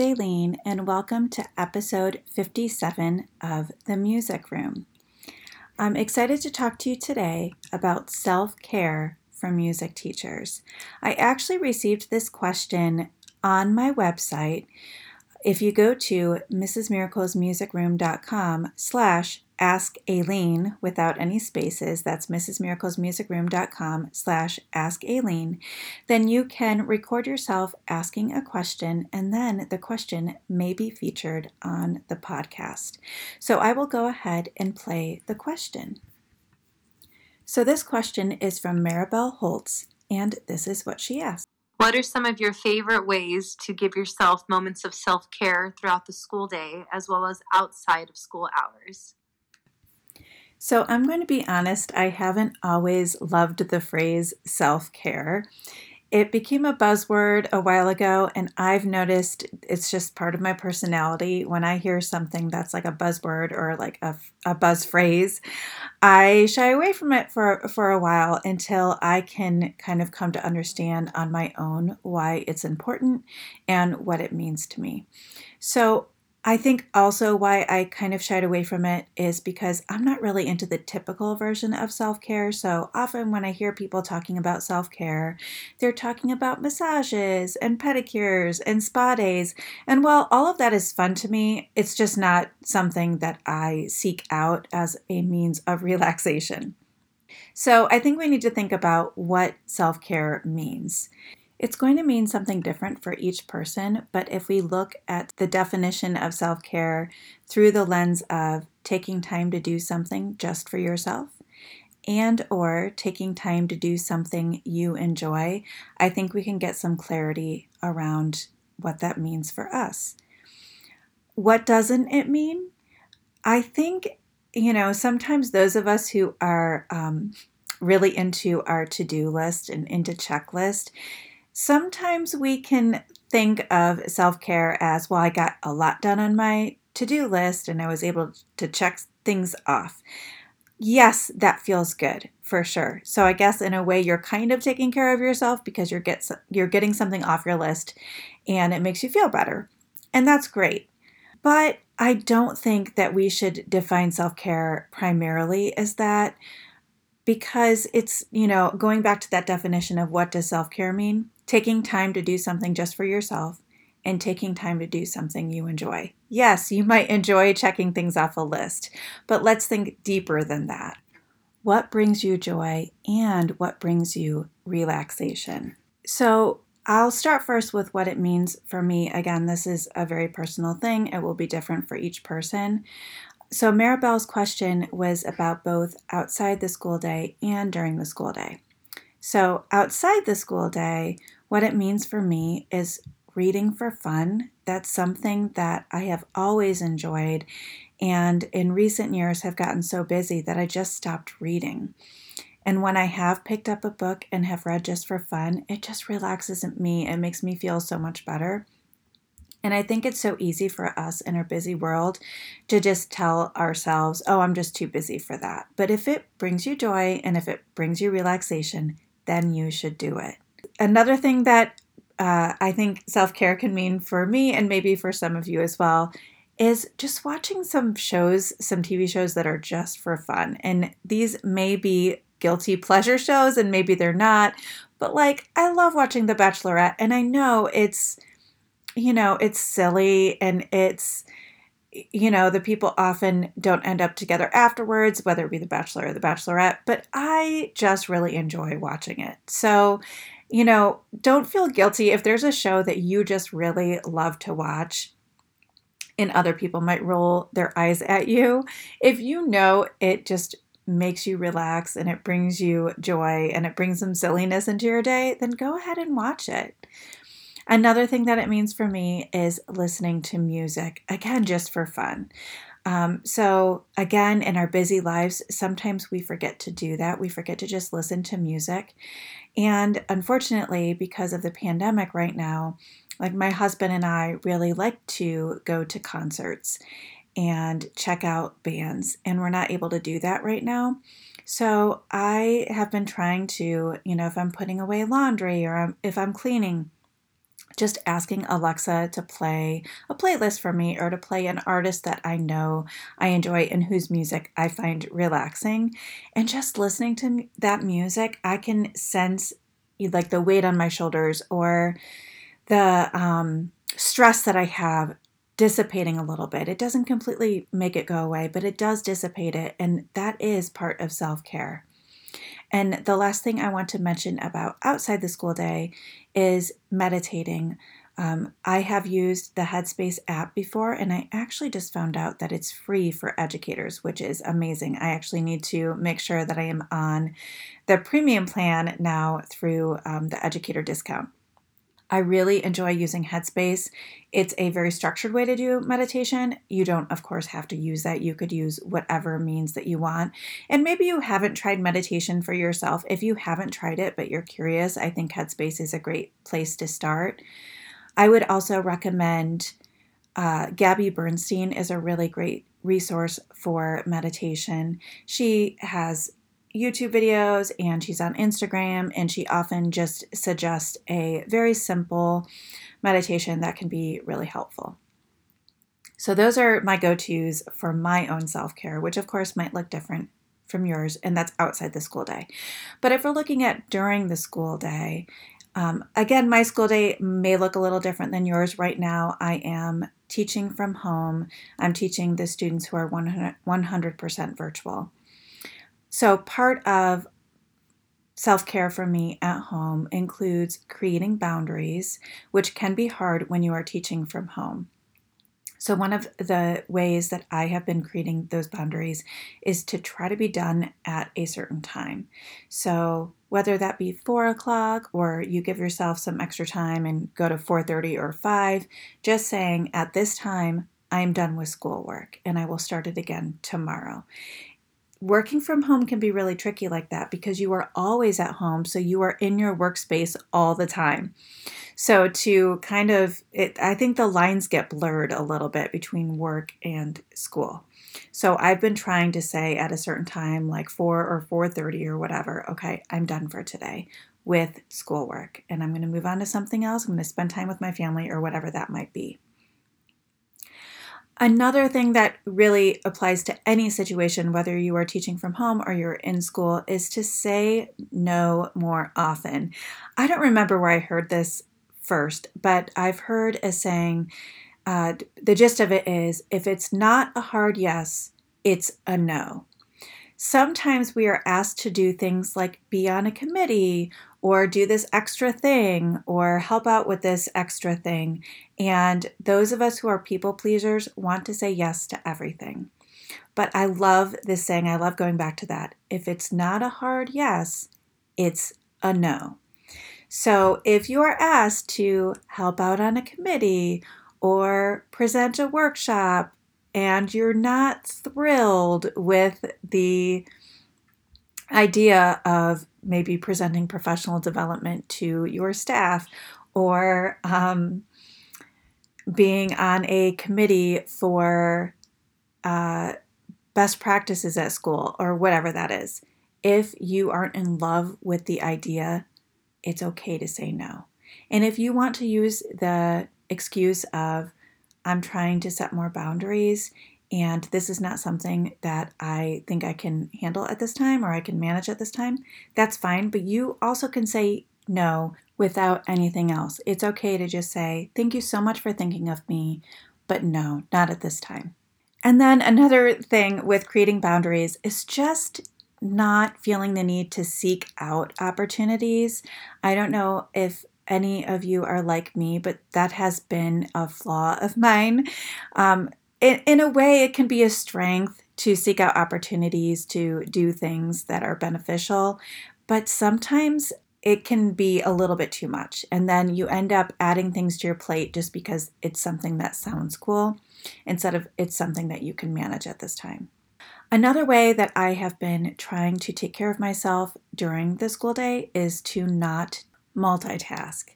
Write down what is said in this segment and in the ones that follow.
Aileen, and welcome to episode 57 of The Music Room. I'm excited to talk to you today about self care for music teachers. I actually received this question on my website. If you go to mrsmiraclesmusicroom.com slash ask Aileen without any spaces, that's mrsmiraclesmusicroom.com slash ask Aileen, then you can record yourself asking a question and then the question may be featured on the podcast. So I will go ahead and play the question. So this question is from Maribel Holtz, and this is what she asked. What are some of your favorite ways to give yourself moments of self care throughout the school day as well as outside of school hours? So, I'm going to be honest, I haven't always loved the phrase self care. It became a buzzword a while ago, and I've noticed it's just part of my personality. When I hear something that's like a buzzword or like a, a buzz phrase, I shy away from it for, for a while until I can kind of come to understand on my own why it's important and what it means to me. So, I think also why I kind of shied away from it is because I'm not really into the typical version of self care. So often when I hear people talking about self care, they're talking about massages and pedicures and spa days. And while all of that is fun to me, it's just not something that I seek out as a means of relaxation. So I think we need to think about what self care means. It's going to mean something different for each person, but if we look at the definition of self care through the lens of taking time to do something just for yourself, and or taking time to do something you enjoy, I think we can get some clarity around what that means for us. What doesn't it mean? I think, you know, sometimes those of us who are um, really into our to do list and into checklist, sometimes we can think of self care as well, I got a lot done on my to do list and I was able to check things off. Yes, that feels good for sure. So I guess in a way you're kind of taking care of yourself because you're get you're getting something off your list and it makes you feel better. And that's great. But I don't think that we should define self-care primarily as that because it's, you know, going back to that definition of what does self-care mean? Taking time to do something just for yourself, and taking time to do something you enjoy. Yes, you might enjoy checking things off a list, but let's think deeper than that. What brings you joy and what brings you relaxation? So, I'll start first with what it means for me. Again, this is a very personal thing, it will be different for each person. So, Maribel's question was about both outside the school day and during the school day. So, outside the school day, what it means for me is reading for fun. That's something that I have always enjoyed, and in recent years have gotten so busy that I just stopped reading. And when I have picked up a book and have read just for fun, it just relaxes me. It makes me feel so much better. And I think it's so easy for us in our busy world to just tell ourselves, oh, I'm just too busy for that. But if it brings you joy and if it brings you relaxation, then you should do it another thing that uh, I think self care can mean for me and maybe for some of you as well is just watching some shows, some TV shows that are just for fun. And these may be guilty pleasure shows and maybe they're not, but like I love watching The Bachelorette and I know it's, you know, it's silly and it's, you know, the people often don't end up together afterwards, whether it be The Bachelor or The Bachelorette, but I just really enjoy watching it. So, you know, don't feel guilty if there's a show that you just really love to watch and other people might roll their eyes at you. If you know it just makes you relax and it brings you joy and it brings some silliness into your day, then go ahead and watch it. Another thing that it means for me is listening to music, again, just for fun. Um, so, again, in our busy lives, sometimes we forget to do that. We forget to just listen to music. And unfortunately, because of the pandemic right now, like my husband and I really like to go to concerts and check out bands, and we're not able to do that right now. So I have been trying to, you know, if I'm putting away laundry or I'm, if I'm cleaning, just asking Alexa to play a playlist for me or to play an artist that I know I enjoy and whose music I find relaxing. And just listening to that music, I can sense like the weight on my shoulders or the um, stress that I have dissipating a little bit. It doesn't completely make it go away, but it does dissipate it. And that is part of self care. And the last thing I want to mention about outside the school day is meditating. Um, I have used the Headspace app before, and I actually just found out that it's free for educators, which is amazing. I actually need to make sure that I am on the premium plan now through um, the educator discount. I really enjoy using Headspace. It's a very structured way to do meditation. You don't, of course, have to use that. You could use whatever means that you want. And maybe you haven't tried meditation for yourself. If you haven't tried it, but you're curious, I think Headspace is a great place to start. I would also recommend uh, Gabby Bernstein is a really great resource for meditation. She has YouTube videos and she's on Instagram, and she often just suggests a very simple meditation that can be really helpful. So, those are my go tos for my own self care, which of course might look different from yours, and that's outside the school day. But if we're looking at during the school day, um, again, my school day may look a little different than yours. Right now, I am teaching from home. I'm teaching the students who are 100, 100% virtual. So, part of self care for me at home includes creating boundaries, which can be hard when you are teaching from home. So, one of the ways that I have been creating those boundaries is to try to be done at a certain time. So, whether that be four o'clock or you give yourself some extra time and go to 4:30 or 5, just saying at this time I'm done with schoolwork and I will start it again tomorrow working from home can be really tricky like that because you are always at home so you are in your workspace all the time. So to kind of it i think the lines get blurred a little bit between work and school. So i've been trying to say at a certain time like 4 or 4.30 or whatever okay i'm done for today with schoolwork and i'm going to move on to something else. I'm going to spend time with my family or whatever that might be Another thing that really applies to any situation, whether you are teaching from home or you're in school, is to say no more often. I don't remember where I heard this first, but I've heard a saying uh, the gist of it is if it's not a hard yes, it's a no. Sometimes we are asked to do things like be on a committee or do this extra thing or help out with this extra thing. And those of us who are people pleasers want to say yes to everything. But I love this saying, I love going back to that. If it's not a hard yes, it's a no. So if you are asked to help out on a committee or present a workshop and you're not thrilled with the idea of maybe presenting professional development to your staff or um, being on a committee for uh, best practices at school or whatever that is. If you aren't in love with the idea, it's okay to say no. And if you want to use the excuse of, I'm trying to set more boundaries and this is not something that I think I can handle at this time or I can manage at this time, that's fine. But you also can say no without anything else. It's okay to just say, Thank you so much for thinking of me, but no, not at this time. And then another thing with creating boundaries is just not feeling the need to seek out opportunities. I don't know if any of you are like me, but that has been a flaw of mine. Um, in, in a way, it can be a strength to seek out opportunities to do things that are beneficial, but sometimes it can be a little bit too much. And then you end up adding things to your plate just because it's something that sounds cool instead of it's something that you can manage at this time. Another way that I have been trying to take care of myself during the school day is to not multitask.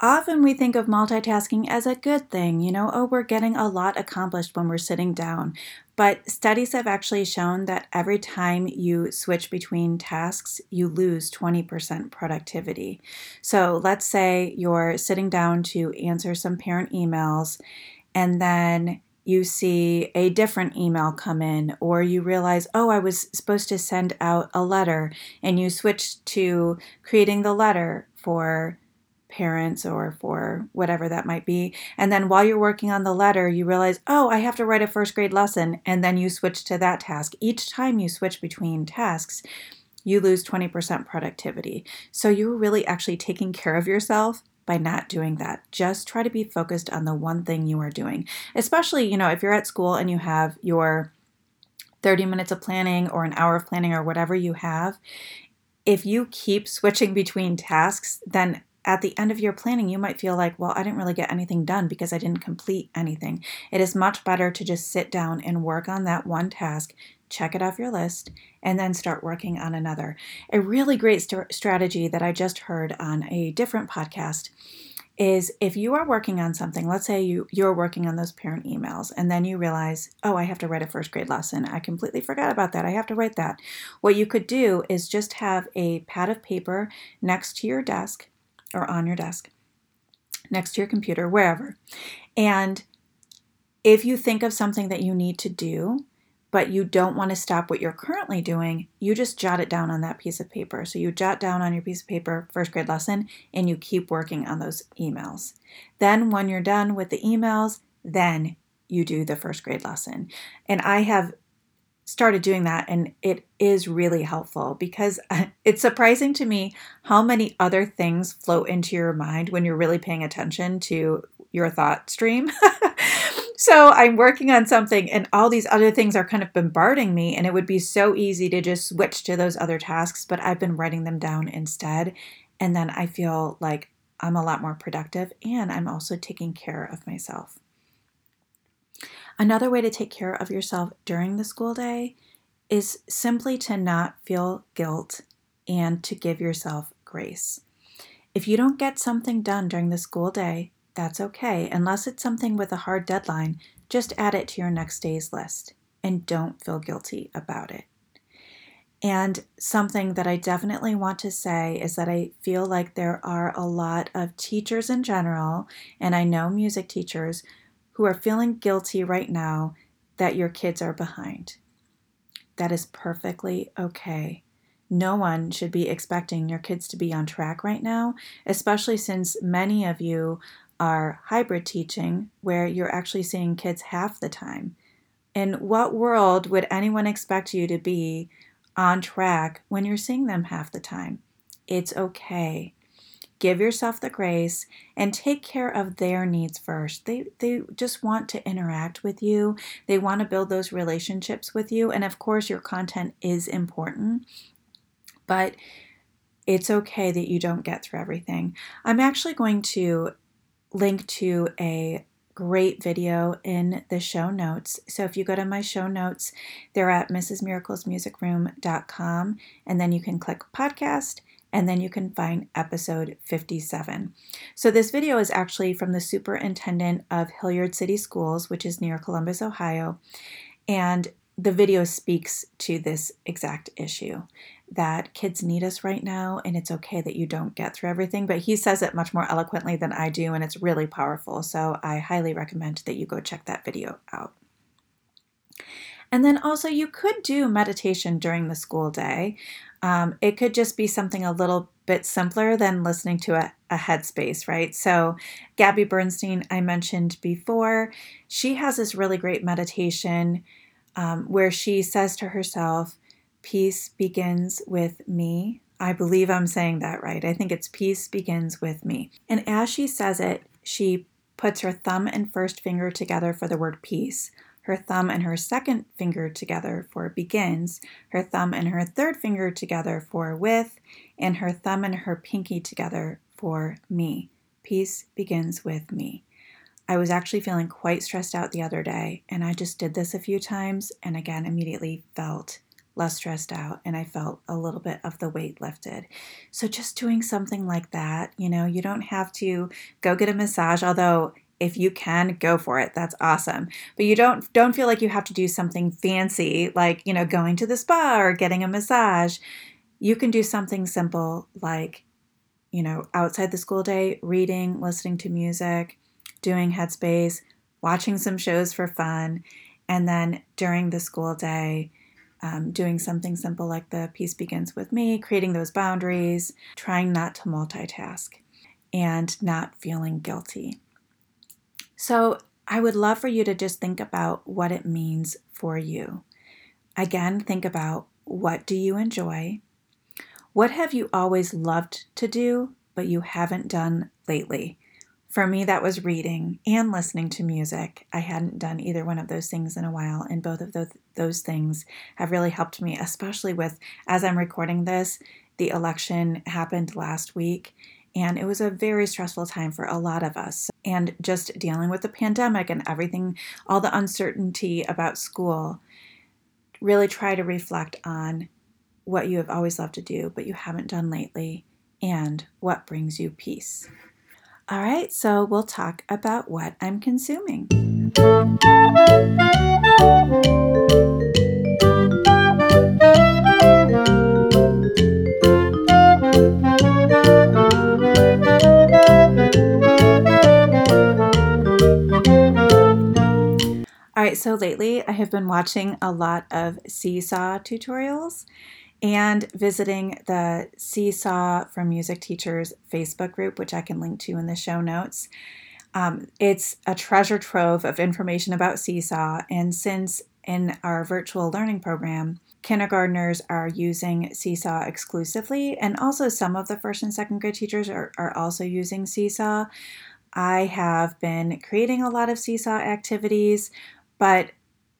Often we think of multitasking as a good thing. You know, oh, we're getting a lot accomplished when we're sitting down. But studies have actually shown that every time you switch between tasks, you lose 20% productivity. So let's say you're sitting down to answer some parent emails, and then you see a different email come in, or you realize, oh, I was supposed to send out a letter, and you switch to creating the letter for parents or for whatever that might be. And then while you're working on the letter, you realize, oh, I have to write a first grade lesson. And then you switch to that task. Each time you switch between tasks, you lose 20% productivity. So you're really actually taking care of yourself by not doing that. Just try to be focused on the one thing you are doing. Especially, you know, if you're at school and you have your 30 minutes of planning or an hour of planning or whatever you have, if you keep switching between tasks, then at the end of your planning, you might feel like, well, I didn't really get anything done because I didn't complete anything. It is much better to just sit down and work on that one task, check it off your list, and then start working on another. A really great st- strategy that I just heard on a different podcast is if you are working on something let's say you you're working on those parent emails and then you realize oh i have to write a first grade lesson i completely forgot about that i have to write that what you could do is just have a pad of paper next to your desk or on your desk, next to your computer, wherever. And if you think of something that you need to do, but you don't want to stop what you're currently doing, you just jot it down on that piece of paper. So you jot down on your piece of paper first grade lesson and you keep working on those emails. Then when you're done with the emails, then you do the first grade lesson. And I have started doing that and it is really helpful because uh, it's surprising to me how many other things float into your mind when you're really paying attention to your thought stream. so I'm working on something and all these other things are kind of bombarding me and it would be so easy to just switch to those other tasks, but I've been writing them down instead and then I feel like I'm a lot more productive and I'm also taking care of myself. Another way to take care of yourself during the school day is simply to not feel guilt and to give yourself grace. If you don't get something done during the school day, that's okay. Unless it's something with a hard deadline, just add it to your next day's list and don't feel guilty about it. And something that I definitely want to say is that I feel like there are a lot of teachers in general, and I know music teachers who are feeling guilty right now that your kids are behind. That is perfectly okay. No one should be expecting your kids to be on track right now, especially since many of you are hybrid teaching where you're actually seeing kids half the time. In what world would anyone expect you to be on track when you're seeing them half the time? It's okay give yourself the grace and take care of their needs first. They they just want to interact with you. They want to build those relationships with you and of course your content is important. But it's okay that you don't get through everything. I'm actually going to link to a great video in the show notes. So if you go to my show notes, they're at mrsmiraclesmusicroom.com and then you can click podcast and then you can find episode 57. So, this video is actually from the superintendent of Hilliard City Schools, which is near Columbus, Ohio. And the video speaks to this exact issue that kids need us right now, and it's okay that you don't get through everything. But he says it much more eloquently than I do, and it's really powerful. So, I highly recommend that you go check that video out. And then also, you could do meditation during the school day. Um, it could just be something a little bit simpler than listening to a, a headspace, right? So, Gabby Bernstein, I mentioned before, she has this really great meditation um, where she says to herself, Peace begins with me. I believe I'm saying that right. I think it's peace begins with me. And as she says it, she puts her thumb and first finger together for the word peace her thumb and her second finger together for begins, her thumb and her third finger together for with, and her thumb and her pinky together for me. Peace begins with me. I was actually feeling quite stressed out the other day, and I just did this a few times and again immediately felt less stressed out, and I felt a little bit of the weight lifted. So, just doing something like that, you know, you don't have to go get a massage, although if you can go for it. That's awesome. But you don't don't feel like you have to do something fancy like you know going to the spa or getting a massage. You can do something simple like you know outside the school day reading listening to music doing headspace watching some shows for fun and then during the school day um, doing something simple like the peace begins with me creating those boundaries trying not to multitask and not feeling guilty so I would love for you to just think about what it means for you. Again, think about what do you enjoy? What have you always loved to do, but you haven't done lately? For me, that was reading and listening to music. I hadn't done either one of those things in a while, and both of those, those things have really helped me, especially with, as I'm recording this, the election happened last week, and it was a very stressful time for a lot of us. And just dealing with the pandemic and everything, all the uncertainty about school, really try to reflect on what you have always loved to do, but you haven't done lately, and what brings you peace. All right, so we'll talk about what I'm consuming. So lately I have been watching a lot of Seesaw tutorials and visiting the Seesaw for Music Teachers Facebook group, which I can link to in the show notes. Um, it's a treasure trove of information about Seesaw, and since in our virtual learning program, kindergartners are using Seesaw exclusively, and also some of the first and second grade teachers are, are also using Seesaw. I have been creating a lot of Seesaw activities but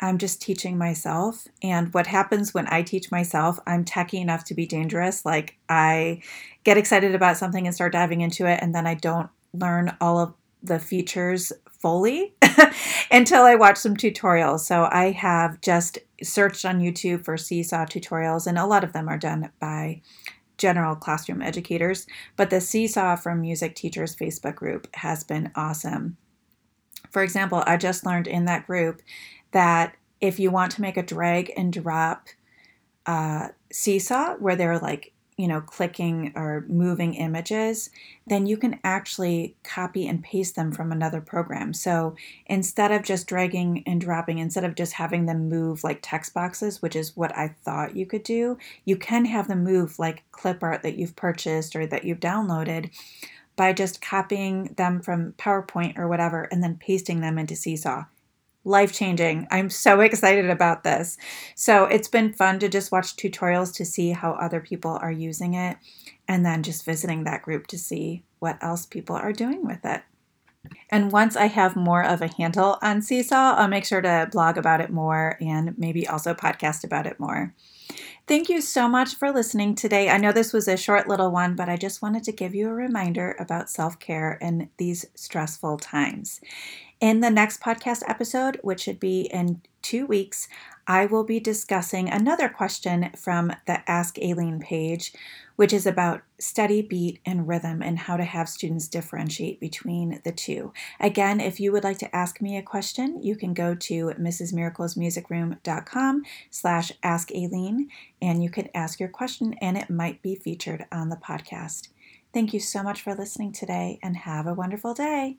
I'm just teaching myself. And what happens when I teach myself, I'm techy enough to be dangerous. Like I get excited about something and start diving into it, and then I don't learn all of the features fully until I watch some tutorials. So I have just searched on YouTube for Seesaw tutorials, and a lot of them are done by general classroom educators. But the Seesaw from Music Teachers Facebook group has been awesome. For example, I just learned in that group that if you want to make a drag and drop uh, seesaw where they're like, you know, clicking or moving images, then you can actually copy and paste them from another program. So instead of just dragging and dropping, instead of just having them move like text boxes, which is what I thought you could do, you can have them move like clip art that you've purchased or that you've downloaded by just copying them from PowerPoint or whatever and then pasting them into Seesaw. Life changing. I'm so excited about this. So it's been fun to just watch tutorials to see how other people are using it and then just visiting that group to see what else people are doing with it. And once I have more of a handle on Seesaw, I'll make sure to blog about it more and maybe also podcast about it more. Thank you so much for listening today. I know this was a short little one, but I just wanted to give you a reminder about self care in these stressful times. In the next podcast episode, which should be in two weeks, I will be discussing another question from the Ask Aileen page, which is about steady beat and rhythm and how to have students differentiate between the two. Again, if you would like to ask me a question, you can go to mrsmiraclesmusicroom.com slash ask and you can ask your question and it might be featured on the podcast. Thank you so much for listening today and have a wonderful day.